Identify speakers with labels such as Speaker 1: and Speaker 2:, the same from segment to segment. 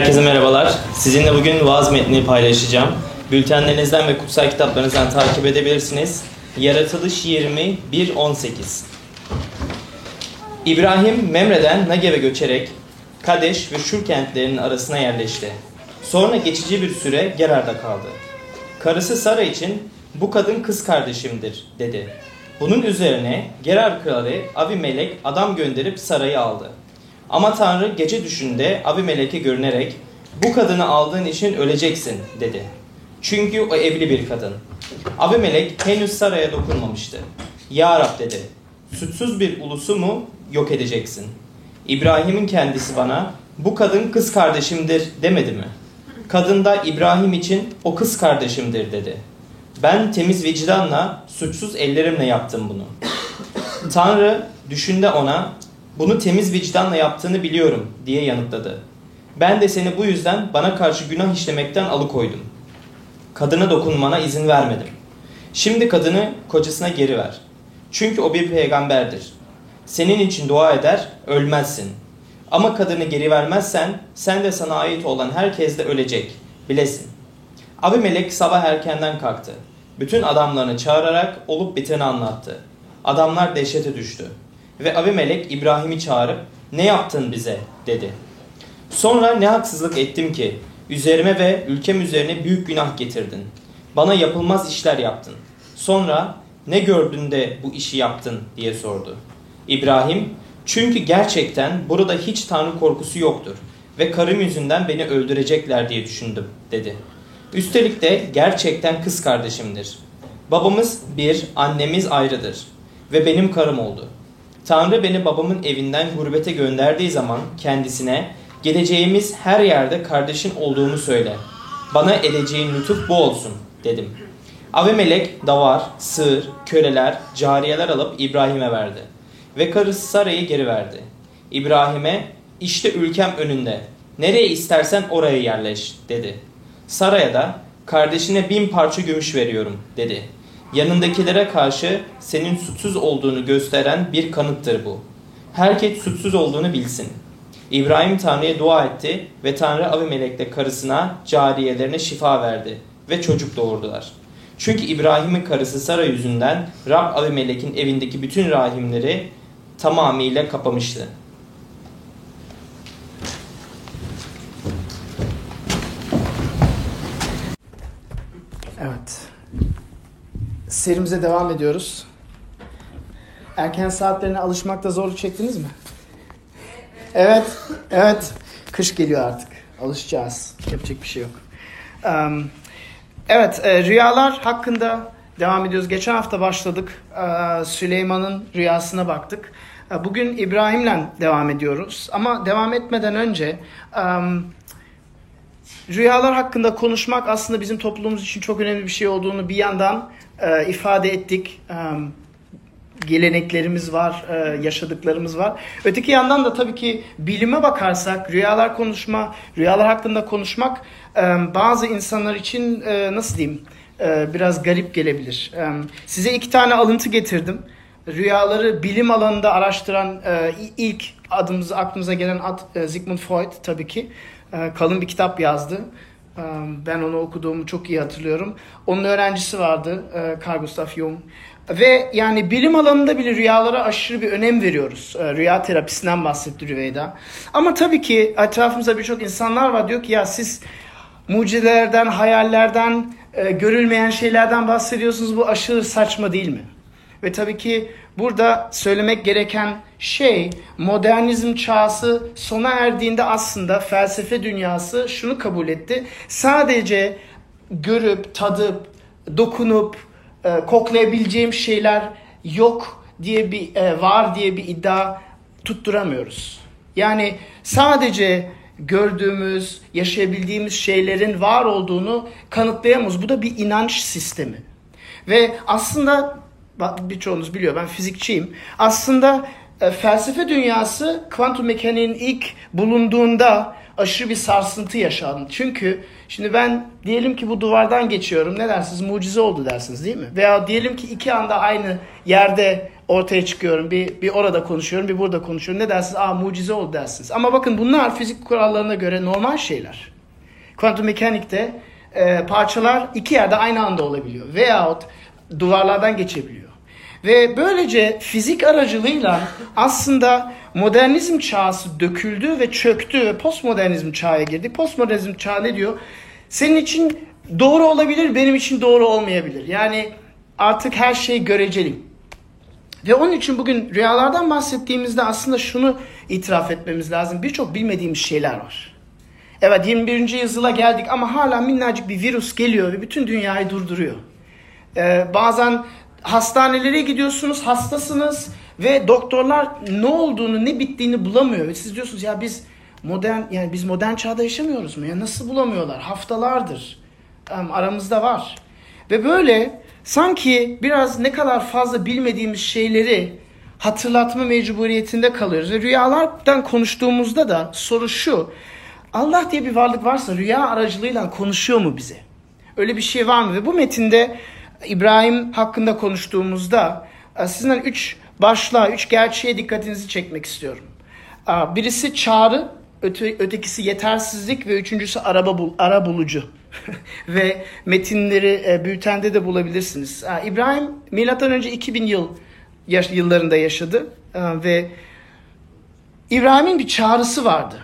Speaker 1: Herkese merhabalar. Sizinle bugün vaaz metni paylaşacağım. Bültenlerinizden ve kutsal kitaplarınızdan takip edebilirsiniz. Yaratılış 20 1.18 İbrahim Memre'den Negev'e göçerek Kadeş ve Şur kentlerinin arasına yerleşti. Sonra geçici bir süre Gerar'da kaldı. Karısı Sara için bu kadın kız kardeşimdir dedi. Bunun üzerine Gerar kralı Abimelek adam gönderip Sara'yı aldı. Ama Tanrı gece düşünde Abimelek'e görünerek bu kadını aldığın için öleceksin dedi. Çünkü o evli bir kadın. Abimelek henüz Sara'ya dokunmamıştı. Ya Rab dedi. Suçsuz bir ulusu mu yok edeceksin? İbrahim'in kendisi bana bu kadın kız kardeşimdir demedi mi? Kadın da İbrahim için o kız kardeşimdir dedi. Ben temiz vicdanla, suçsuz ellerimle yaptım bunu. Tanrı düşünde ona bunu temiz vicdanla yaptığını biliyorum diye yanıtladı. Ben de seni bu yüzden bana karşı günah işlemekten alıkoydum. Kadına dokunmana izin vermedim. Şimdi kadını kocasına geri ver. Çünkü o bir peygamberdir. Senin için dua eder, ölmezsin. Ama kadını geri vermezsen sen de sana ait olan herkes de ölecek. Bilesin. Abimelek sabah erkenden kalktı. Bütün adamlarını çağırarak olup biteni anlattı. Adamlar dehşete düştü. Ve Abimelek İbrahim'i çağırıp ne yaptın bize dedi. Sonra ne haksızlık ettim ki üzerime ve ülkem üzerine büyük günah getirdin. Bana yapılmaz işler yaptın. Sonra ne gördün de bu işi yaptın diye sordu. İbrahim çünkü gerçekten burada hiç tanrı korkusu yoktur ve karım yüzünden beni öldürecekler diye düşündüm dedi. Üstelik de gerçekten kız kardeşimdir. Babamız bir, annemiz ayrıdır ve benim karım oldu. Tanrı beni babamın evinden gurbete gönderdiği zaman kendisine geleceğimiz her yerde kardeşin olduğunu söyle. Bana edeceğin lütuf bu olsun dedim. Avimelek davar, sığır, köleler, cariyeler alıp İbrahim'e verdi. Ve karısı Sara'yı geri verdi. İbrahim'e işte ülkem önünde. Nereye istersen oraya yerleş dedi. Sara'ya da kardeşine bin parça gümüş veriyorum dedi. Yanındakilere karşı senin suçsuz olduğunu gösteren bir kanıttır bu. Herkes suçsuz olduğunu bilsin. İbrahim Tanrı'ya dua etti ve Tanrı Abimelek'le karısına, cariyelerine şifa verdi ve çocuk doğurdular. Çünkü İbrahim'in karısı Sara yüzünden Rab Abimelek'in evindeki bütün rahimleri tamamıyla kapamıştı.
Speaker 2: Evet. Serimize devam ediyoruz. Erken saatlerine alışmakta zorluk çektiniz mi? Evet, evet. Kış geliyor artık. Alışacağız. Yapacak bir şey yok. Evet, e, rüyalar hakkında devam ediyoruz. Geçen hafta başladık. E, Süleyman'ın rüyasına baktık. E, bugün İbrahim'le devam ediyoruz. Ama devam etmeden önce... Rüyalar hakkında konuşmak aslında bizim toplumumuz için çok önemli bir şey olduğunu bir yandan e, ifade ettik. E, geleneklerimiz var, e, yaşadıklarımız var. Öteki yandan da tabii ki bilime bakarsak rüyalar konuşma, rüyalar hakkında konuşmak e, bazı insanlar için e, nasıl diyeyim biraz garip gelebilir. Size iki tane alıntı getirdim. Rüyaları bilim alanında araştıran ilk adımıza aklımıza gelen ad Sigmund Freud tabii ki. Ee, kalın bir kitap yazdı. Ee, ben onu okuduğumu çok iyi hatırlıyorum. Onun öğrencisi vardı e, Carl Gustav Jung. Ve yani bilim alanında bile rüyalara aşırı bir önem veriyoruz. Ee, rüya terapisinden bahsetti Rüveyda. Ama tabii ki etrafımızda birçok insanlar var diyor ki ya siz mucizelerden, hayallerden, e, görülmeyen şeylerden bahsediyorsunuz. Bu aşırı saçma değil mi? Ve tabii ki burada söylemek gereken şey modernizm çağısı sona erdiğinde aslında felsefe dünyası şunu kabul etti. Sadece görüp, tadıp, dokunup, e, koklayabileceğim şeyler yok diye bir e, var diye bir iddia tutturamıyoruz. Yani sadece gördüğümüz, yaşayabildiğimiz şeylerin var olduğunu kanıtlayamıyoruz. Bu da bir inanç sistemi. Ve aslında birçoğunuz biliyor ben fizikçiyim. Aslında e, felsefe dünyası kuantum mekaniğinin ilk bulunduğunda aşırı bir sarsıntı yaşandı. Çünkü şimdi ben diyelim ki bu duvardan geçiyorum. Ne dersiniz? Mucize oldu dersiniz değil mi? Veya diyelim ki iki anda aynı yerde ortaya çıkıyorum. Bir, bir orada konuşuyorum, bir burada konuşuyorum. Ne dersiniz? Aa mucize oldu dersiniz. Ama bakın bunlar fizik kurallarına göre normal şeyler. Kuantum mekanikte e, parçalar iki yerde aynı anda olabiliyor. Veyahut duvarlardan geçebiliyor. Ve böylece fizik aracılığıyla aslında modernizm çağısı döküldü ve çöktü ve postmodernizm çağı girdi. Postmodernizm çağı ne diyor? Senin için doğru olabilir, benim için doğru olmayabilir. Yani artık her şey göreceli. Ve onun için bugün rüyalardan bahsettiğimizde aslında şunu itiraf etmemiz lazım. Birçok bilmediğimiz şeyler var. Evet 21. yüzyıla geldik ama hala minnacık bir virüs geliyor ve bütün dünyayı durduruyor. Ee, bazen hastanelere gidiyorsunuz, hastasınız ve doktorlar ne olduğunu, ne bittiğini bulamıyor. Ve siz diyorsunuz ya biz modern yani biz modern çağda yaşamıyoruz mu? Ya nasıl bulamıyorlar? Haftalardır aramızda var. Ve böyle sanki biraz ne kadar fazla bilmediğimiz şeyleri hatırlatma mecburiyetinde kalıyoruz. Ve rüyalardan konuştuğumuzda da soru şu. Allah diye bir varlık varsa rüya aracılığıyla konuşuyor mu bize? Öyle bir şey var mı? Ve bu metinde İbrahim hakkında konuştuğumuzda e, sizinden üç başlığa, üç gerçeğe dikkatinizi çekmek istiyorum. E, birisi çağrı, öte, ötekisi yetersizlik ve üçüncüsü araba bul, ara bulucu. ve metinleri e, bültende de bulabilirsiniz. İbrahim milattan önce 2000 yıl yaş, yıllarında yaşadı ve İbrahim'in bir çağrısı vardı.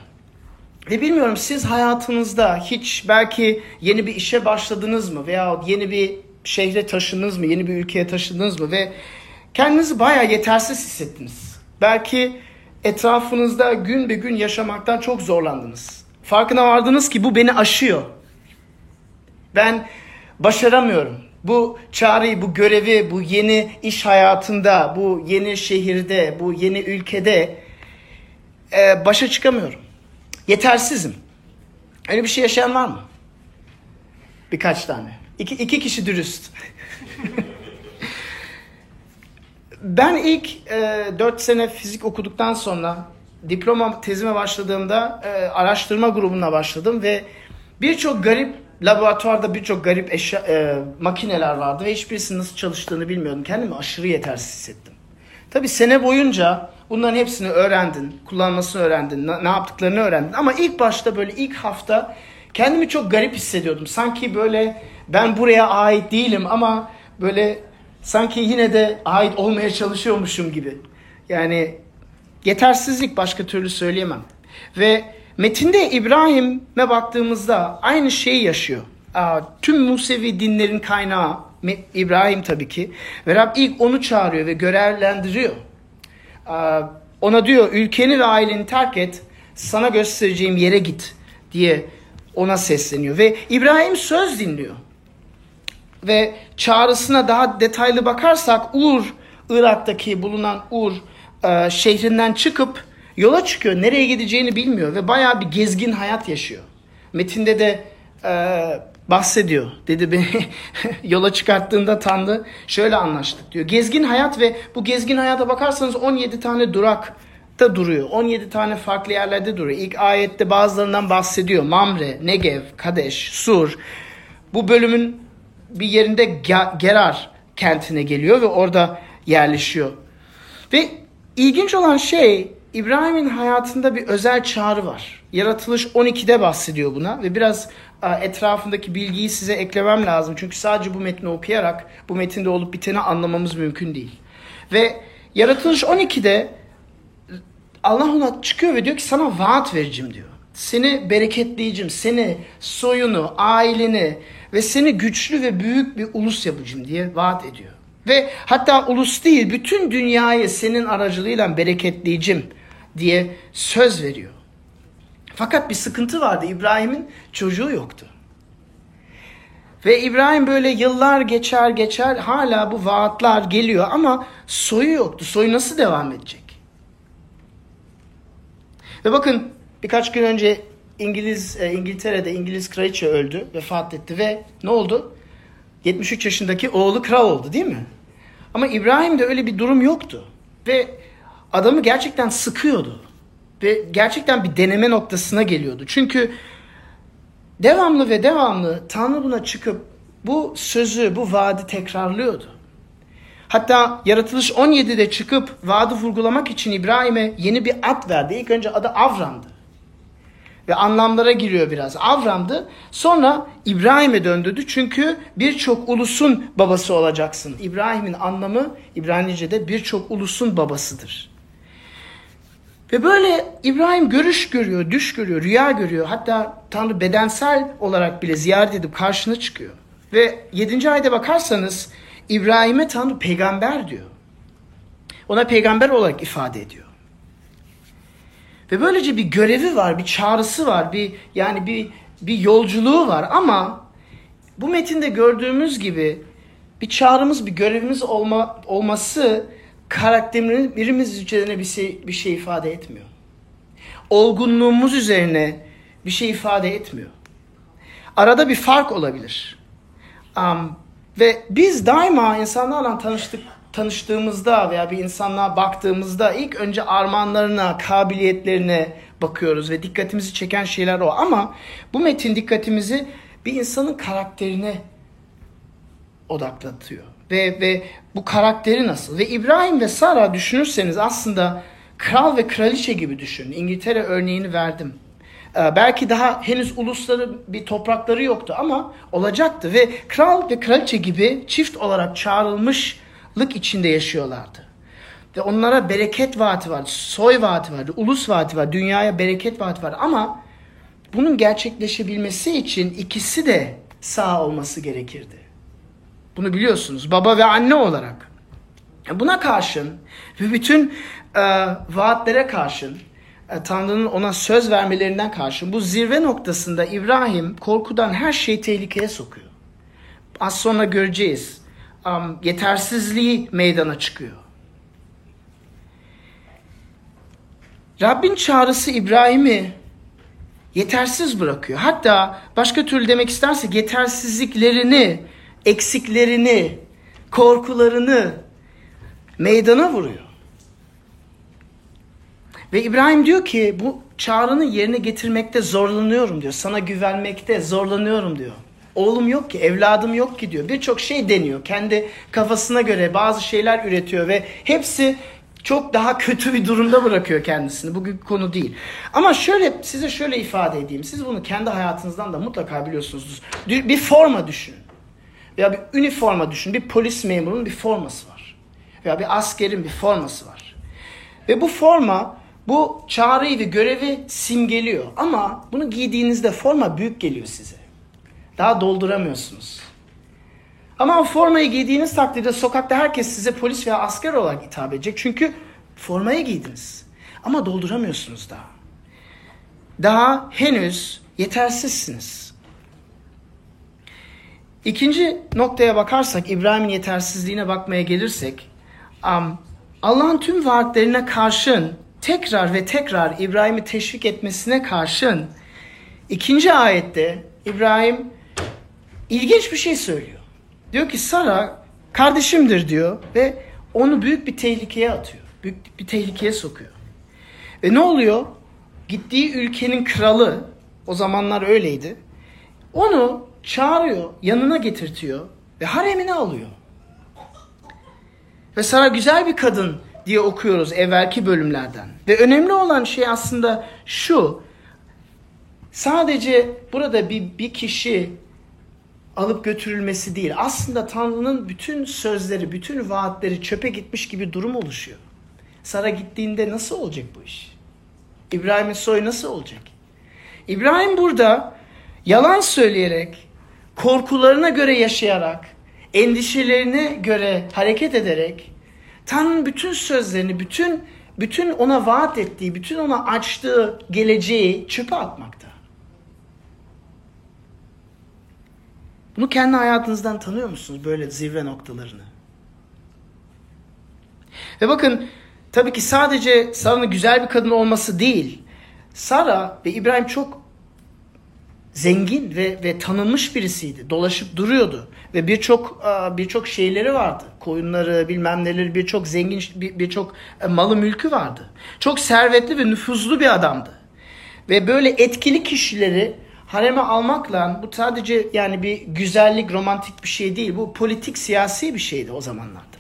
Speaker 2: Ve bilmiyorum siz hayatınızda hiç belki yeni bir işe başladınız mı veya yeni bir şehre taşındınız mı, yeni bir ülkeye taşındınız mı ve kendinizi bayağı yetersiz hissettiniz. Belki etrafınızda gün be gün yaşamaktan çok zorlandınız. Farkına vardınız ki bu beni aşıyor. Ben başaramıyorum. Bu çağrıyı, bu görevi, bu yeni iş hayatında, bu yeni şehirde, bu yeni ülkede e, başa çıkamıyorum. Yetersizim. Öyle bir şey yaşayan var mı? Birkaç tane. İki, iki kişi dürüst. ben ilk e, 4 sene fizik okuduktan sonra diploma tezime başladığımda e, araştırma grubuna başladım ve birçok garip laboratuvarda birçok garip eşya, e, makineler vardı ve hiçbirisinin nasıl çalıştığını bilmiyordum. Kendimi aşırı yetersiz hissettim. Tabi sene boyunca bunların hepsini öğrendin, kullanmasını öğrendin, ne, yaptıklarını öğrendin. Ama ilk başta böyle ilk hafta kendimi çok garip hissediyordum. Sanki böyle ben buraya ait değilim ama böyle sanki yine de ait olmaya çalışıyormuşum gibi. Yani yetersizlik başka türlü söyleyemem. Ve metinde İbrahim'e baktığımızda aynı şeyi yaşıyor. Tüm Musevi dinlerin kaynağı İbrahim tabii ki. Ve Rab ilk onu çağırıyor ve görevlendiriyor. Ona diyor ülkeni ve aileni terk et, sana göstereceğim yere git diye ona sesleniyor. Ve İbrahim söz dinliyor ve çağrısına daha detaylı bakarsak Ur, Irak'taki bulunan Ur e, şehrinden çıkıp yola çıkıyor. Nereye gideceğini bilmiyor ve bayağı bir gezgin hayat yaşıyor. Metinde de e, bahsediyor. Dedi beni yola çıkarttığında Tanrı şöyle anlaştık diyor. Gezgin hayat ve bu gezgin hayata bakarsanız 17 tane durak da duruyor. 17 tane farklı yerlerde duruyor. İlk ayette bazılarından bahsediyor. Mamre, Negev, Kadeş, Sur. Bu bölümün bir yerinde Gerar kentine geliyor ve orada yerleşiyor. Ve ilginç olan şey İbrahim'in hayatında bir özel çağrı var. Yaratılış 12'de bahsediyor buna ve biraz etrafındaki bilgiyi size eklemem lazım. Çünkü sadece bu metni okuyarak bu metinde olup biteni anlamamız mümkün değil. Ve Yaratılış 12'de Allah ona çıkıyor ve diyor ki sana vaat vereceğim diyor. Seni bereketleyeceğim, seni, soyunu, aileni, ve seni güçlü ve büyük bir ulus yapacağım diye vaat ediyor. Ve hatta ulus değil bütün dünyayı senin aracılığıyla bereketleyeceğim diye söz veriyor. Fakat bir sıkıntı vardı. İbrahim'in çocuğu yoktu. Ve İbrahim böyle yıllar geçer geçer hala bu vaatler geliyor ama soyu yoktu. Soyu nasıl devam edecek? Ve bakın birkaç gün önce İngiliz e, İngiltere'de İngiliz kraliçe öldü, vefat etti ve ne oldu? 73 yaşındaki oğlu kral oldu değil mi? Ama İbrahim'de öyle bir durum yoktu. Ve adamı gerçekten sıkıyordu. Ve gerçekten bir deneme noktasına geliyordu. Çünkü devamlı ve devamlı Tanrı buna çıkıp bu sözü, bu vaadi tekrarlıyordu. Hatta Yaratılış 17'de çıkıp vaadi vurgulamak için İbrahim'e yeni bir ad verdi. İlk önce adı Avram'dı. Ve anlamlara giriyor biraz. Avram'dı. Sonra İbrahim'e döndürdü. Çünkü birçok ulusun babası olacaksın. İbrahim'in anlamı İbranice'de birçok ulusun babasıdır. Ve böyle İbrahim görüş görüyor, düş görüyor, rüya görüyor. Hatta Tanrı bedensel olarak bile ziyaret edip karşına çıkıyor. Ve 7. ayda bakarsanız İbrahim'e Tanrı peygamber diyor. Ona peygamber olarak ifade ediyor. Ve böylece bir görevi var, bir çağrısı var, bir yani bir bir yolculuğu var ama bu metinde gördüğümüz gibi bir çağrımız, bir görevimiz olma, olması karakterimiz üzerine bir şey, bir şey ifade etmiyor. Olgunluğumuz üzerine bir şey ifade etmiyor. Arada bir fark olabilir. Um, ve biz daima insanlarla tanıştık, tanıştığımızda veya bir insanlığa baktığımızda ilk önce armağanlarına, kabiliyetlerine bakıyoruz ve dikkatimizi çeken şeyler o. Ama bu metin dikkatimizi bir insanın karakterine odaklatıyor. Ve, ve bu karakteri nasıl? Ve İbrahim ve Sara düşünürseniz aslında kral ve kraliçe gibi düşünün. İngiltere örneğini verdim. Ee, belki daha henüz ulusları bir toprakları yoktu ama olacaktı. Ve kral ve kraliçe gibi çift olarak çağrılmışlık içinde yaşıyorlardı. Ve onlara bereket vaati vardı, soy vaati vardı, ulus vaati var, dünyaya bereket vaati var. Ama bunun gerçekleşebilmesi için ikisi de sağ olması gerekirdi. Bunu biliyorsunuz baba ve anne olarak. Buna karşın ve bütün e, vaatlere karşın e, Tanrı'nın ona söz vermelerinden karşın bu zirve noktasında İbrahim korkudan her şeyi tehlikeye sokuyor. Az sonra göreceğiz. Um, yetersizliği meydana çıkıyor. Rabbin çağrısı İbrahim'i yetersiz bırakıyor. Hatta başka türlü demek istersek yetersizliklerini eksiklerini, korkularını meydana vuruyor. Ve İbrahim diyor ki bu çağrını yerine getirmekte zorlanıyorum diyor. Sana güvenmekte zorlanıyorum diyor. Oğlum yok ki, evladım yok ki diyor. Birçok şey deniyor. Kendi kafasına göre bazı şeyler üretiyor ve hepsi çok daha kötü bir durumda bırakıyor kendisini. Bugün konu değil. Ama şöyle size şöyle ifade edeyim. Siz bunu kendi hayatınızdan da mutlaka biliyorsunuz. Bir forma düşünün. Veya bir üniforma düşün. Bir polis memurunun bir forması var. Veya bir askerin bir forması var. Ve bu forma bu çağrıyı ve görevi simgeliyor. Ama bunu giydiğinizde forma büyük geliyor size. Daha dolduramıyorsunuz. Ama o formayı giydiğiniz takdirde sokakta herkes size polis veya asker olarak hitap edecek. Çünkü formayı giydiniz. Ama dolduramıyorsunuz daha. Daha henüz yetersizsiniz. İkinci noktaya bakarsak, İbrahim'in yetersizliğine bakmaya gelirsek, Allah'ın tüm vaatlerine karşın tekrar ve tekrar İbrahim'i teşvik etmesine karşın ikinci ayette İbrahim ilginç bir şey söylüyor. Diyor ki Sara kardeşimdir diyor ve onu büyük bir tehlikeye atıyor. Büyük bir tehlikeye sokuyor. Ve ne oluyor? Gittiği ülkenin kralı, o zamanlar öyleydi. Onu çağırıyor, yanına getirtiyor ve haremine alıyor. Ve Sara güzel bir kadın diye okuyoruz evvelki bölümlerden. Ve önemli olan şey aslında şu. Sadece burada bir, bir kişi alıp götürülmesi değil. Aslında Tanrı'nın bütün sözleri, bütün vaatleri çöpe gitmiş gibi durum oluşuyor. Sara gittiğinde nasıl olacak bu iş? İbrahim'in soyu nasıl olacak? İbrahim burada yalan söyleyerek korkularına göre yaşayarak, endişelerine göre hareket ederek Tanrı'nın bütün sözlerini, bütün bütün ona vaat ettiği, bütün ona açtığı geleceği çöpe atmakta. Bunu kendi hayatınızdan tanıyor musunuz böyle zirve noktalarını? Ve bakın tabii ki sadece Sara'nın güzel bir kadın olması değil. Sara ve İbrahim çok zengin ve ve tanınmış birisiydi. Dolaşıp duruyordu ve birçok birçok şeyleri vardı. Koyunları, bilmem neleri, birçok zengin birçok e, malı mülkü vardı. Çok servetli ve nüfuzlu bir adamdı. Ve böyle etkili kişileri hareme almakla bu sadece yani bir güzellik, romantik bir şey değil. Bu politik, siyasi bir şeydi o zamanlarda.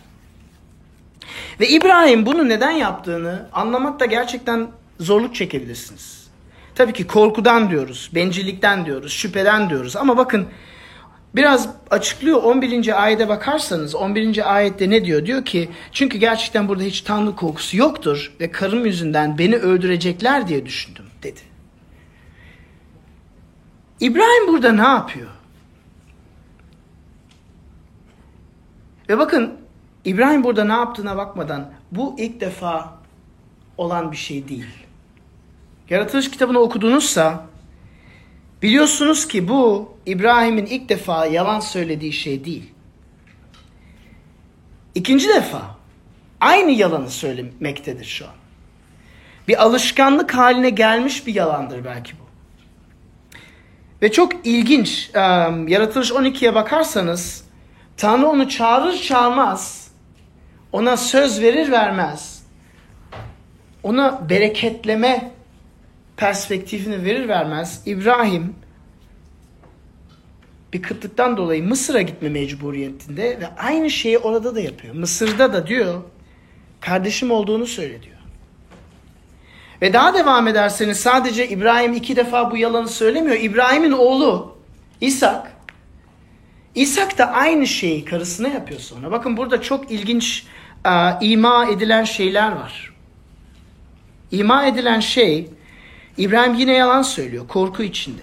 Speaker 2: Ve İbrahim bunu neden yaptığını anlamakta gerçekten zorluk çekebilirsiniz. Tabii ki korkudan diyoruz, bencillikten diyoruz, şüpheden diyoruz. Ama bakın biraz açıklıyor 11. ayete bakarsanız 11. ayette ne diyor? Diyor ki çünkü gerçekten burada hiç tanrı korkusu yoktur ve karım yüzünden beni öldürecekler diye düşündüm dedi. İbrahim burada ne yapıyor? Ve bakın İbrahim burada ne yaptığına bakmadan bu ilk defa olan bir şey değil. Yaratılış kitabını okudunuzsa biliyorsunuz ki bu İbrahim'in ilk defa yalan söylediği şey değil. İkinci defa aynı yalanı söylemektedir şu an. Bir alışkanlık haline gelmiş bir yalandır belki bu. Ve çok ilginç. Yaratılış 12'ye bakarsanız Tanrı onu çağırır çağırmaz ona söz verir vermez ona bereketleme perspektifini verir vermez İbrahim bir kıtlıktan dolayı Mısır'a gitme mecburiyetinde ve aynı şeyi orada da yapıyor. Mısır'da da diyor kardeşim olduğunu söylüyor. Ve daha devam ederseniz sadece İbrahim iki defa bu yalanı söylemiyor. İbrahim'in oğlu İshak İshak da aynı şeyi karısına yapıyor sonra. Bakın burada çok ilginç e, ima edilen şeyler var. İma edilen şey İbrahim yine yalan söylüyor korku içinde.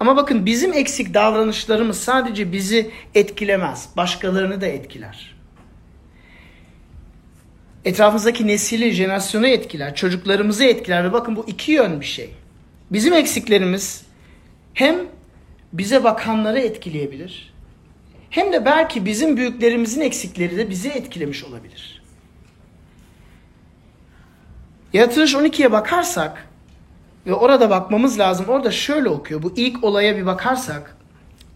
Speaker 2: Ama bakın bizim eksik davranışlarımız sadece bizi etkilemez. Başkalarını da etkiler. Etrafımızdaki nesili, jenerasyonu etkiler. Çocuklarımızı etkiler. Ve bakın bu iki yön bir şey. Bizim eksiklerimiz hem bize bakanları etkileyebilir. Hem de belki bizim büyüklerimizin eksikleri de bizi etkilemiş olabilir. Yaratılış 12'ye bakarsak ve orada bakmamız lazım. Orada şöyle okuyor. Bu ilk olaya bir bakarsak.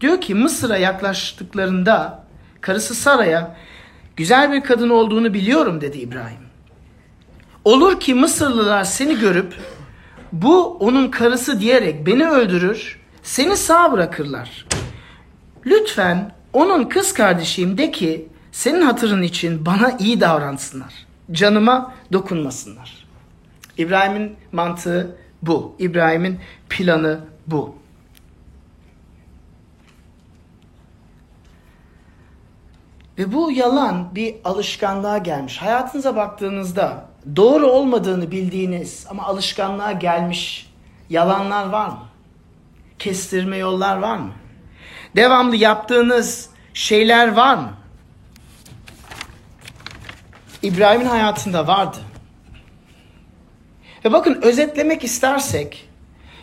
Speaker 2: Diyor ki Mısır'a yaklaştıklarında karısı Sara'ya güzel bir kadın olduğunu biliyorum dedi İbrahim. Olur ki Mısırlılar seni görüp bu onun karısı diyerek beni öldürür, seni sağ bırakırlar. Lütfen onun kız kardeşiyim de ki senin hatırın için bana iyi davransınlar. Canıma dokunmasınlar. İbrahim'in mantığı bu. İbrahim'in planı bu. Ve bu yalan bir alışkanlığa gelmiş. Hayatınıza baktığınızda doğru olmadığını bildiğiniz ama alışkanlığa gelmiş yalanlar var mı? Kestirme yollar var mı? Devamlı yaptığınız şeyler var mı? İbrahim'in hayatında vardı. Ve bakın özetlemek istersek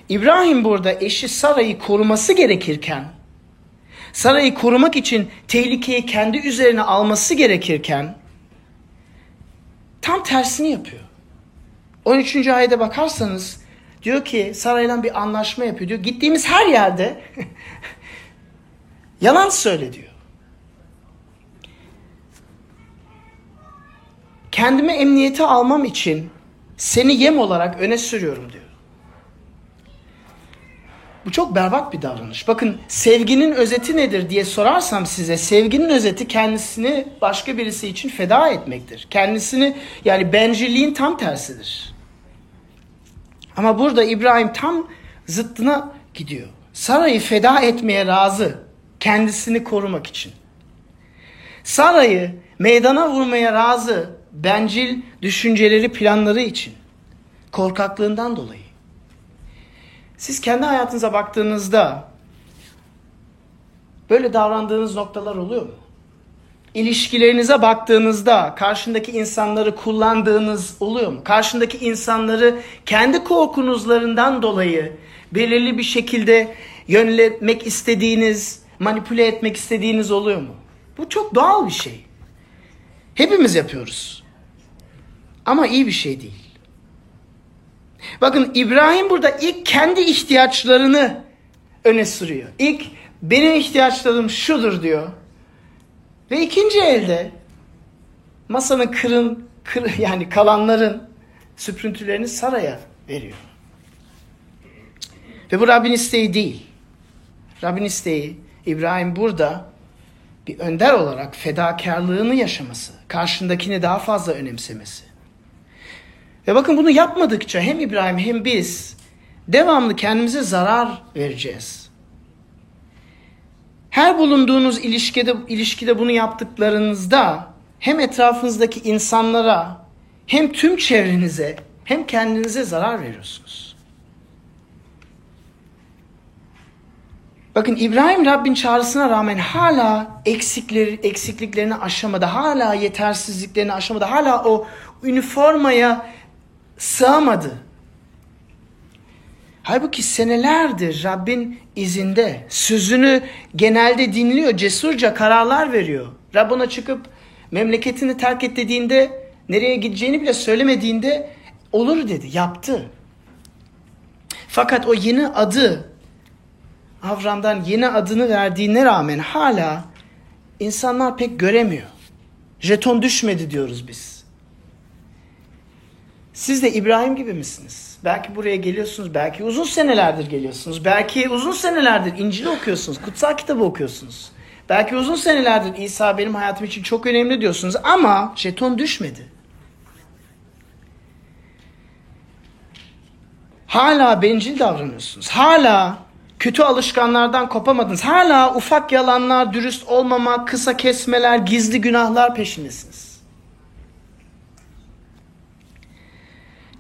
Speaker 2: İbrahim burada eşi Sara'yı koruması gerekirken Sara'yı korumak için tehlikeyi kendi üzerine alması gerekirken tam tersini yapıyor. 13. ayete bakarsanız diyor ki Sara'yla bir anlaşma yapıyor diyor. Gittiğimiz her yerde yalan söyle diyor. Kendimi emniyete almam için seni yem olarak öne sürüyorum diyor. Bu çok berbat bir davranış. Bakın sevginin özeti nedir diye sorarsam size sevginin özeti kendisini başka birisi için feda etmektir. Kendisini yani bencilliğin tam tersidir. Ama burada İbrahim tam zıttına gidiyor. Sara'yı feda etmeye razı kendisini korumak için. Sara'yı meydana vurmaya razı bencil düşünceleri, planları için. Korkaklığından dolayı. Siz kendi hayatınıza baktığınızda böyle davrandığınız noktalar oluyor mu? İlişkilerinize baktığınızda karşındaki insanları kullandığınız oluyor mu? Karşındaki insanları kendi korkunuzlarından dolayı belirli bir şekilde yönletmek istediğiniz, manipüle etmek istediğiniz oluyor mu? Bu çok doğal bir şey. Hepimiz yapıyoruz. Ama iyi bir şey değil. Bakın İbrahim burada ilk kendi ihtiyaçlarını öne sürüyor. İlk benim ihtiyaçlarım şudur diyor. Ve ikinci elde masanın kırın, kır, yani kalanların süprüntülerini Sara'ya veriyor. Ve bu Rabbin isteği değil. Rabbin isteği İbrahim burada bir önder olarak fedakarlığını yaşaması, karşındakini daha fazla önemsemesi. Ve bakın bunu yapmadıkça hem İbrahim hem biz devamlı kendimize zarar vereceğiz. Her bulunduğunuz ilişkide ilişkide bunu yaptıklarınızda hem etrafınızdaki insanlara hem tüm çevrenize hem kendinize zarar veriyorsunuz. Bakın İbrahim Rabbin çağrısına rağmen hala eksikleri, eksikliklerini aşamadı. Hala yetersizliklerini aşamadı. Hala o üniformaya sığamadı. Halbuki senelerdir Rabbin izinde. Sözünü genelde dinliyor. Cesurca kararlar veriyor. Rab ona çıkıp memleketini terk et dediğinde nereye gideceğini bile söylemediğinde olur dedi. Yaptı. Fakat o yeni adı Avram'dan yeni adını verdiğine rağmen hala insanlar pek göremiyor. Jeton düşmedi diyoruz biz. Siz de İbrahim gibi misiniz? Belki buraya geliyorsunuz, belki uzun senelerdir geliyorsunuz. Belki uzun senelerdir İncil okuyorsunuz, kutsal kitabı okuyorsunuz. Belki uzun senelerdir İsa benim hayatım için çok önemli diyorsunuz ama jeton düşmedi. Hala bencil davranıyorsunuz. Hala kötü alışkanlardan kopamadınız. Hala ufak yalanlar, dürüst olmama, kısa kesmeler, gizli günahlar peşindesiniz.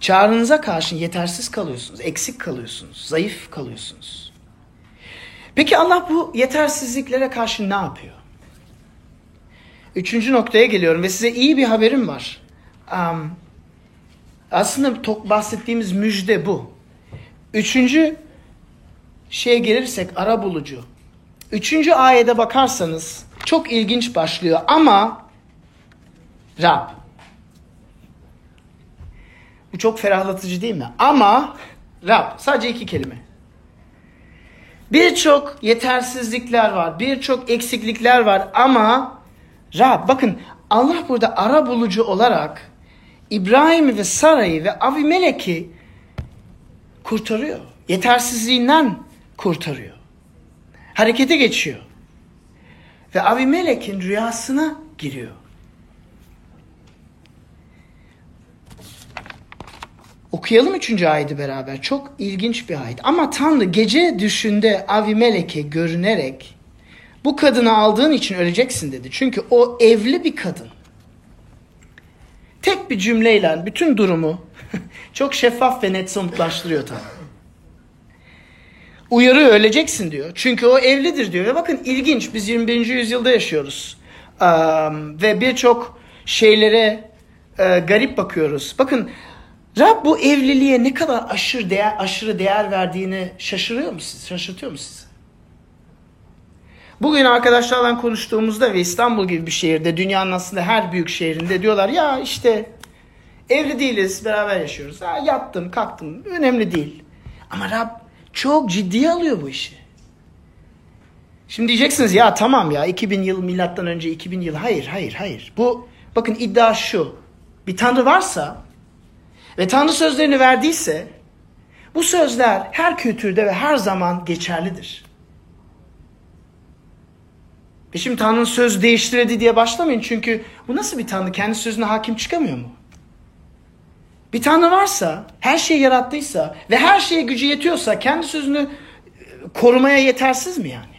Speaker 2: Çağrınıza karşın yetersiz kalıyorsunuz, eksik kalıyorsunuz, zayıf kalıyorsunuz. Peki Allah bu yetersizliklere karşı ne yapıyor? Üçüncü noktaya geliyorum ve size iyi bir haberim var. Um, aslında bahsettiğimiz müjde bu. Üçüncü şeye gelirsek ara bulucu. Üçüncü ayete bakarsanız çok ilginç başlıyor ama Rab. Bu çok ferahlatıcı değil mi? Ama Rab. Sadece iki kelime. Birçok yetersizlikler var. Birçok eksiklikler var ama Rab. Bakın Allah burada ara bulucu olarak İbrahim ve Sara'yı ve Avimelek'i kurtarıyor. Yetersizliğinden kurtarıyor. Harekete geçiyor. Ve Avimelek'in rüyasına giriyor. Okuyalım üçüncü ayeti beraber. Çok ilginç bir ayet. Ama Tanrı gece düşünde Avimelek'e görünerek bu kadını aldığın için öleceksin dedi. Çünkü o evli bir kadın. Tek bir cümleyle bütün durumu çok şeffaf ve net somutlaştırıyor Tanrı. Uyarıyor öleceksin diyor. Çünkü o evlidir diyor. Ve bakın ilginç biz 21. yüzyılda yaşıyoruz. Um, ve birçok şeylere e, garip bakıyoruz. Bakın Rab bu evliliğe ne kadar aşırı değer, aşırı değer verdiğini şaşırıyor mu siz? Şaşırtıyor mu sizi? Bugün arkadaşlarla konuştuğumuzda ve İstanbul gibi bir şehirde, dünyanın aslında her büyük şehrinde diyorlar ya işte evli değiliz, beraber yaşıyoruz. Ha, yattım, kalktım, önemli değil. Ama Rab çok ciddiye alıyor bu işi. Şimdi diyeceksiniz ya tamam ya 2000 yıl milattan önce 2000 yıl. Hayır, hayır, hayır. Bu bakın iddia şu. Bir tanrı varsa ve tanrı sözlerini verdiyse bu sözler her kültürde ve her zaman geçerlidir. Ve şimdi Tanrı'nın söz değiştirdi diye başlamayın. Çünkü bu nasıl bir Tanrı? Kendi sözüne hakim çıkamıyor mu? Bir Tanrı varsa, her şeyi yarattıysa ve her şeye gücü yetiyorsa kendi sözünü e, korumaya yetersiz mi yani?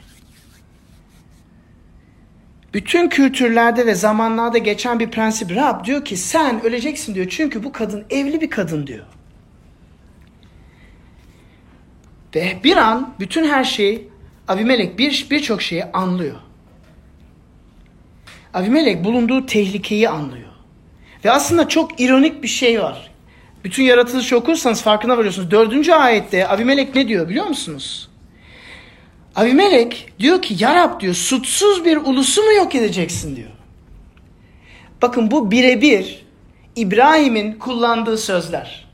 Speaker 2: Bütün kültürlerde ve zamanlarda geçen bir prensip Rab diyor ki sen öleceksin diyor. Çünkü bu kadın evli bir kadın diyor. Ve bir an bütün her şeyi Abimelek bir birçok şeyi anlıyor. Abimelek bulunduğu tehlikeyi anlıyor. Ve aslında çok ironik bir şey var. Bütün yaratılışı okursanız farkına varıyorsunuz. Dördüncü ayette Abimelek ne diyor biliyor musunuz? Abimelek diyor ki ya diyor suçsuz bir ulusu mu yok edeceksin diyor. Bakın bu birebir İbrahim'in kullandığı sözler.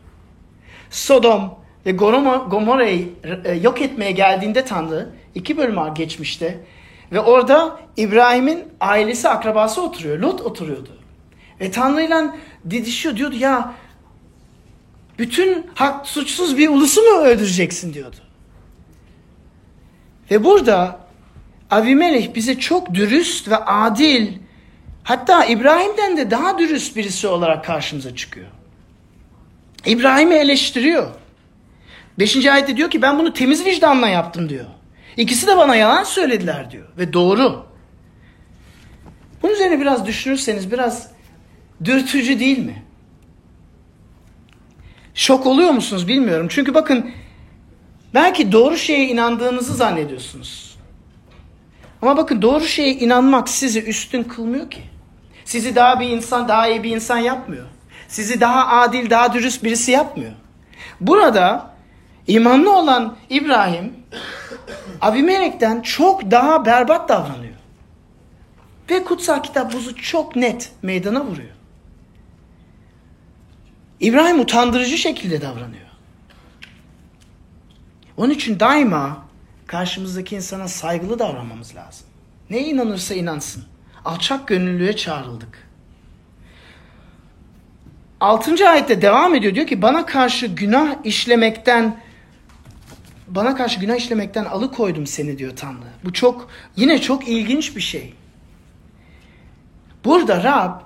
Speaker 2: Sodom ve Gomorra'yı e, yok etmeye geldiğinde Tanrı iki bölüm geçmişte ve orada İbrahim'in ailesi akrabası oturuyor. Lot oturuyordu. Ve Tanrı'yla didişiyor diyordu ya bütün hak suçsuz bir ulusu mu öldüreceksin diyordu. Ve burada Avimelech bize çok dürüst ve adil hatta İbrahim'den de daha dürüst birisi olarak karşımıza çıkıyor. İbrahim'i eleştiriyor. Beşinci ayette diyor ki ben bunu temiz vicdanla yaptım diyor. İkisi de bana yalan söylediler diyor. Ve doğru. Bunun üzerine biraz düşünürseniz biraz dürtücü değil mi? Şok oluyor musunuz bilmiyorum. Çünkü bakın belki doğru şeye inandığınızı zannediyorsunuz. Ama bakın doğru şeye inanmak sizi üstün kılmıyor ki. Sizi daha bir insan, daha iyi bir insan yapmıyor. Sizi daha adil, daha dürüst birisi yapmıyor. Burada imanlı olan İbrahim Abimelek'ten çok daha berbat davranıyor. Ve kutsal kitap buzu çok net meydana vuruyor. İbrahim utandırıcı şekilde davranıyor. Onun için daima karşımızdaki insana saygılı davranmamız lazım. Ne inanırsa inansın. Alçak gönüllüye çağrıldık. Altıncı ayette devam ediyor. Diyor ki bana karşı günah işlemekten bana karşı günah işlemekten alıkoydum seni diyor Tanrı. Bu çok yine çok ilginç bir şey. Burada Rab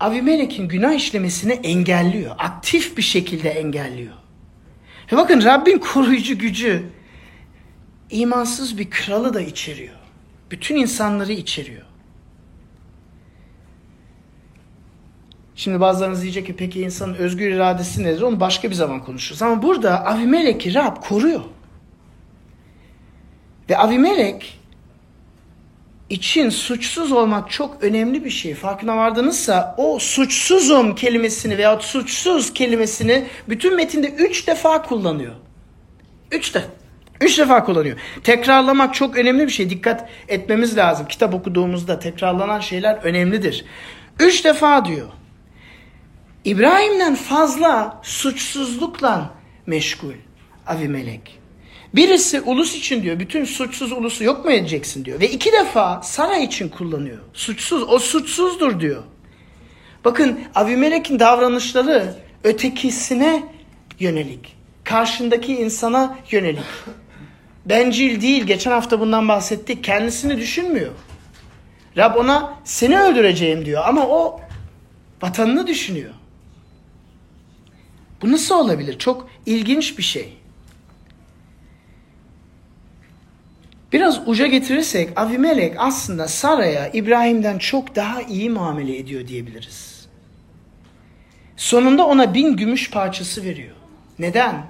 Speaker 2: Avimelek'in günah işlemesini engelliyor. Aktif bir şekilde engelliyor. Ve bakın Rabbin koruyucu gücü imansız bir kralı da içeriyor. Bütün insanları içeriyor. Şimdi bazılarınız diyecek ki peki insanın özgür iradesi nedir? Onu başka bir zaman konuşuruz. Ama burada Avimelek'i Rab koruyor. Ve Avimelek için suçsuz olmak çok önemli bir şey. Farkına vardınızsa o suçsuzum kelimesini veya suçsuz kelimesini bütün metinde üç defa kullanıyor. Üç de. Üç defa kullanıyor. Tekrarlamak çok önemli bir şey. Dikkat etmemiz lazım. Kitap okuduğumuzda tekrarlanan şeyler önemlidir. Üç defa diyor. İbrahim'den fazla suçsuzlukla meşgul Avimelek. Birisi ulus için diyor. Bütün suçsuz ulusu yok mu edeceksin diyor. Ve iki defa Sara için kullanıyor. Suçsuz. O suçsuzdur diyor. Bakın Avimelek'in davranışları ötekisine yönelik. Karşındaki insana yönelik. Bencil değil. Geçen hafta bundan bahsettik. Kendisini düşünmüyor. Rab ona seni öldüreceğim diyor. Ama o vatanını düşünüyor. Bu nasıl olabilir? Çok ilginç bir şey. Biraz uca getirirsek Avimelek aslında Sara'ya İbrahim'den çok daha iyi muamele ediyor diyebiliriz. Sonunda ona bin gümüş parçası veriyor. Neden?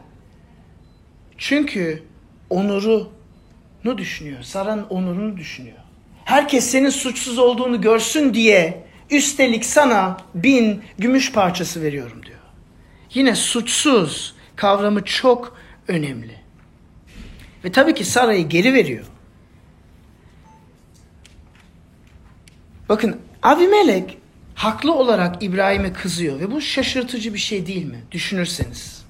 Speaker 2: Çünkü onurunu düşünüyor. Sara'nın onurunu düşünüyor. Herkes senin suçsuz olduğunu görsün diye üstelik sana bin gümüş parçası veriyorum diyor. Yine suçsuz kavramı çok önemli. Ve tabii ki Sara'yı geri veriyor. Bakın Avimelek haklı olarak İbrahim'e kızıyor ve bu şaşırtıcı bir şey değil mi? Düşünürseniz.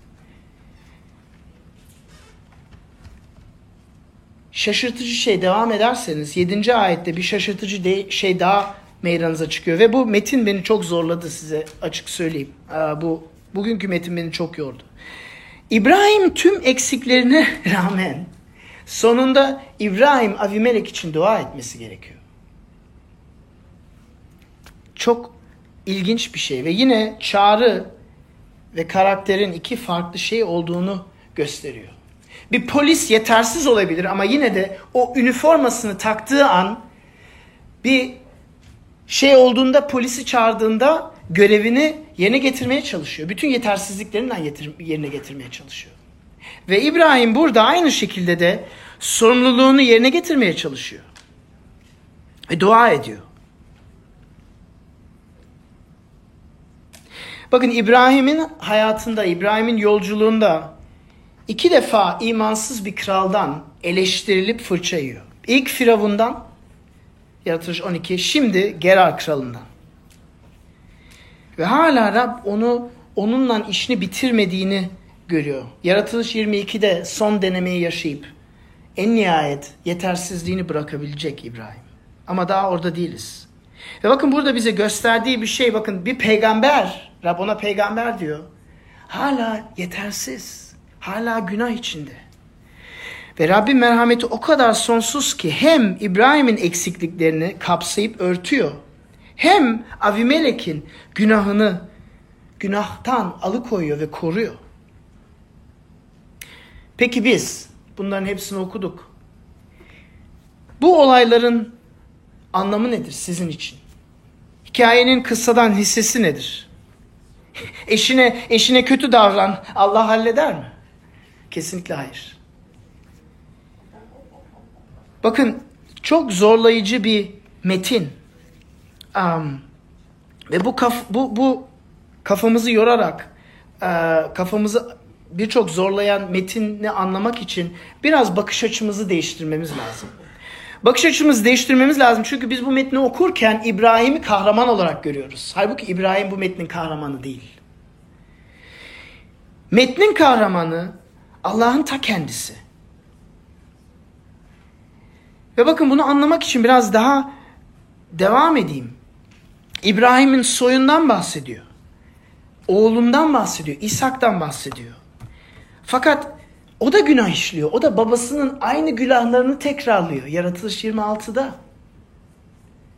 Speaker 2: Şaşırtıcı şey devam ederseniz 7. ayette bir şaşırtıcı de, şey daha meydanınıza çıkıyor ve bu metin beni çok zorladı size açık söyleyeyim. Bu bugünkü metin beni çok yordu. İbrahim tüm eksiklerine rağmen sonunda İbrahim Avimelek için dua etmesi gerekiyor. Çok ilginç bir şey ve yine çağrı ve karakterin iki farklı şey olduğunu gösteriyor. Bir polis yetersiz olabilir ama yine de o üniformasını taktığı an bir şey olduğunda polisi çağırdığında görevini yerine getirmeye çalışıyor. Bütün yetersizliklerinden yerine getirmeye çalışıyor. Ve İbrahim burada aynı şekilde de sorumluluğunu yerine getirmeye çalışıyor. Ve dua ediyor. Bakın İbrahim'in hayatında, İbrahim'in yolculuğunda iki defa imansız bir kraldan eleştirilip fırça yiyor. İlk Firavundan, Yaratılış 12, şimdi Gerar kralından. Ve hala Rab onu onunla işini bitirmediğini görüyor. Yaratılış 22'de son denemeyi yaşayıp en nihayet yetersizliğini bırakabilecek İbrahim. Ama daha orada değiliz. Ve bakın burada bize gösterdiği bir şey bakın bir peygamber, Rab ona peygamber diyor. Hala yetersiz. Hala günah içinde. Ve Rabbin merhameti o kadar sonsuz ki hem İbrahim'in eksikliklerini kapsayıp örtüyor. Hem Avimelek'in günahını günahtan alıkoyuyor ve koruyor. Peki biz bunların hepsini okuduk. Bu olayların anlamı nedir sizin için? Hikayenin kıssadan hissesi nedir? Eşine eşine kötü davran Allah halleder mi? Kesinlikle hayır. Bakın çok zorlayıcı bir metin. Um, ve bu kaf bu bu kafamızı yorarak e, kafamızı birçok zorlayan metini anlamak için biraz bakış açımızı değiştirmemiz lazım. Bakış açımızı değiştirmemiz lazım çünkü biz bu metni okurken İbrahim'i kahraman olarak görüyoruz. Halbuki İbrahim bu metnin kahramanı değil. Metnin kahramanı Allah'ın ta kendisi. Ve bakın bunu anlamak için biraz daha devam edeyim. İbrahim'in soyundan bahsediyor. Oğlundan bahsediyor. İshak'tan bahsediyor. Fakat o da günah işliyor. O da babasının aynı günahlarını tekrarlıyor. Yaratılış 26'da.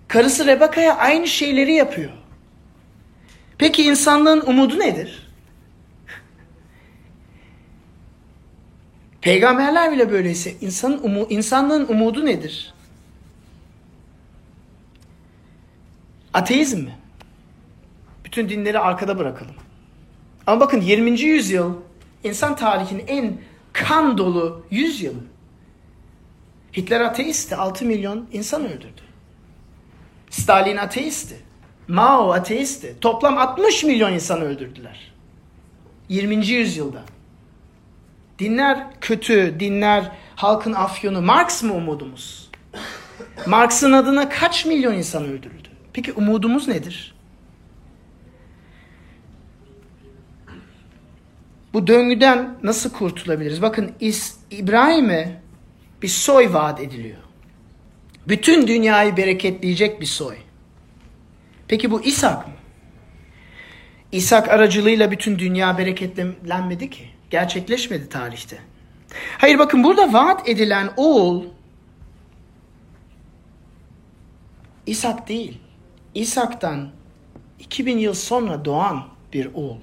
Speaker 2: Karısı Rebeka'ya aynı şeyleri yapıyor. Peki insanlığın umudu nedir? Peygamberler bile böyleyse insanın umu, insanlığın umudu nedir? Ateizm mi? Bütün dinleri arkada bırakalım. Ama bakın 20. yüzyıl insan tarihinin en kan dolu yüzyılı. Hitler ateisti. 6 milyon insan öldürdü. Stalin ateisti. Mao ateisti. Toplam 60 milyon insan öldürdüler. 20. yüzyılda. Dinler kötü, dinler halkın afyonu. Marx mı umudumuz? Marx'ın adına kaç milyon insan öldürüldü? Peki umudumuz nedir? Bu döngüden nasıl kurtulabiliriz? Bakın İbrahim'e bir soy vaat ediliyor. Bütün dünyayı bereketleyecek bir soy. Peki bu İshak mı? İshak aracılığıyla bütün dünya bereketlenmedi ki. Gerçekleşmedi tarihte. Hayır bakın burada vaat edilen oğul İshak değil. İshak'tan 2000 yıl sonra doğan bir oğul.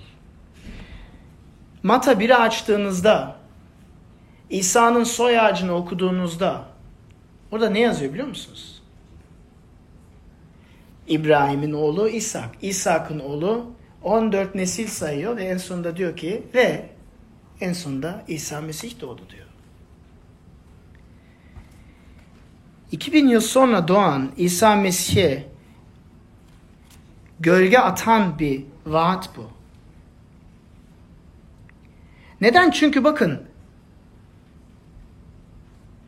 Speaker 2: Mata 1'i açtığınızda İsa'nın soy ağacını okuduğunuzda orada ne yazıyor biliyor musunuz? İbrahim'in oğlu İshak. İshak'ın oğlu 14 nesil sayıyor ve en sonunda diyor ki ve en sonunda İsa Mesih doğdu diyor. 2000 yıl sonra doğan İsa Mesih'e gölge atan bir vaat bu. Neden? Çünkü bakın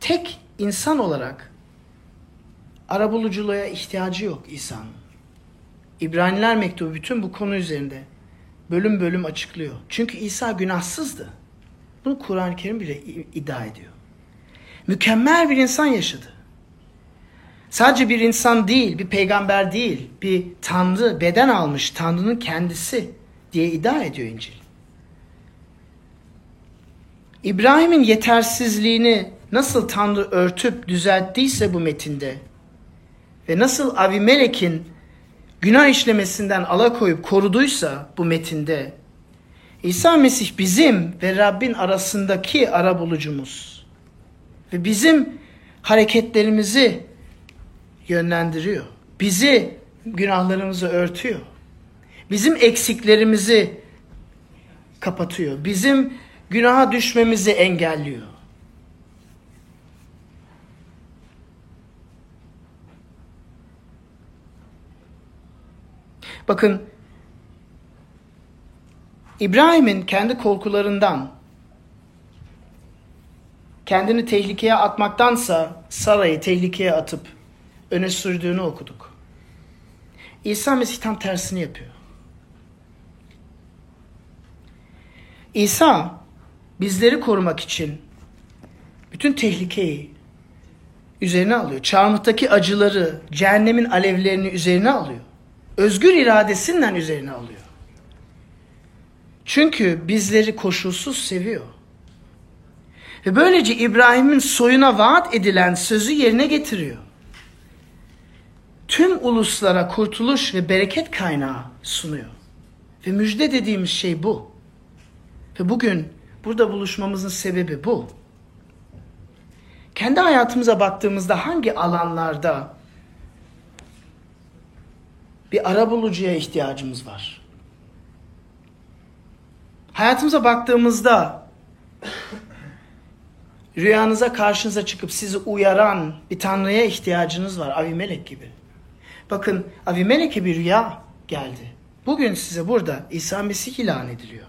Speaker 2: tek insan olarak arabuluculuğa ihtiyacı yok İsa'nın. İbraniler mektubu bütün bu konu üzerinde bölüm bölüm açıklıyor. Çünkü İsa günahsızdı. Bunu Kur'an-ı Kerim bile iddia ediyor. Mükemmel bir insan yaşadı. Sadece bir insan değil, bir peygamber değil, bir tanrı, beden almış, tanrının kendisi diye iddia ediyor İncil. İbrahim'in yetersizliğini nasıl Tanrı örtüp düzelttiyse bu metinde ve nasıl Avimelek'in günah işlemesinden alakoyup koruduysa bu metinde İsa Mesih bizim ve Rabbin arasındaki ara bulucumuz ve bizim hareketlerimizi yönlendiriyor. Bizi günahlarımızı örtüyor. Bizim eksiklerimizi kapatıyor. Bizim günaha düşmemizi engelliyor. Bakın İbrahim'in kendi korkularından kendini tehlikeye atmaktansa Sara'yı tehlikeye atıp öne sürdüğünü okuduk. İsa Mesih tam tersini yapıyor. İsa bizleri korumak için bütün tehlikeyi üzerine alıyor. Çarmıhtaki acıları, cehennemin alevlerini üzerine alıyor. Özgür iradesinden üzerine alıyor. Çünkü bizleri koşulsuz seviyor. Ve böylece İbrahim'in soyuna vaat edilen sözü yerine getiriyor. Tüm uluslara kurtuluş ve bereket kaynağı sunuyor. Ve müjde dediğimiz şey bu. Ve bugün burada buluşmamızın sebebi bu. Kendi hayatımıza baktığımızda hangi alanlarda bir arabulucuya ihtiyacımız var? Hayatımıza baktığımızda rüyanıza karşınıza çıkıp sizi uyaran bir tanrıya ihtiyacınız var. Avimelek gibi. Bakın Avimelek'e bir rüya geldi. Bugün size burada İsa Mesih ilan ediliyor.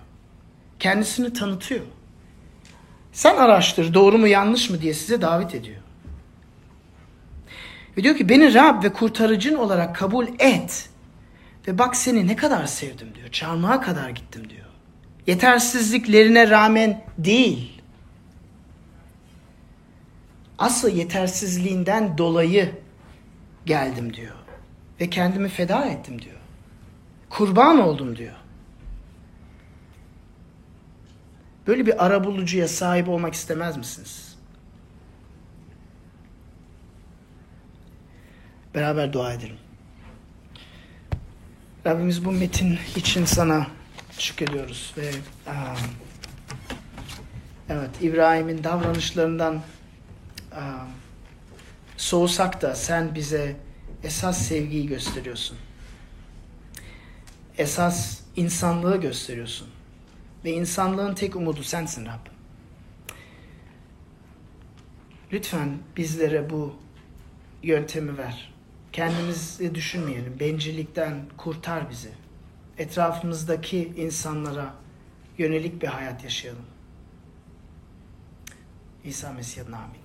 Speaker 2: Kendisini tanıtıyor. Sen araştır doğru mu yanlış mı diye size davet ediyor. Ve diyor ki beni Rab ve kurtarıcın olarak kabul et. Ve bak seni ne kadar sevdim diyor. Çarmıha kadar gittim diyor. Yetersizliklerine rağmen değil. Asıl yetersizliğinden dolayı geldim diyor. Ve kendimi feda ettim diyor. Kurban oldum diyor. Böyle bir arabulucuya sahip olmak istemez misiniz? Beraber dua edelim. Rabbimiz bu metin için sana şükrediyoruz ve aa, evet İbrahim'in davranışlarından aa, soğusak da sen bize esas sevgiyi gösteriyorsun. Esas insanlığı gösteriyorsun. Ve insanlığın tek umudu sensin Rab. Lütfen bizlere bu yöntemi ver. Kendimizi düşünmeyelim. Bencillikten kurtar bizi. Etrafımızdaki insanlara yönelik bir hayat yaşayalım. İsa Mesih'in amin.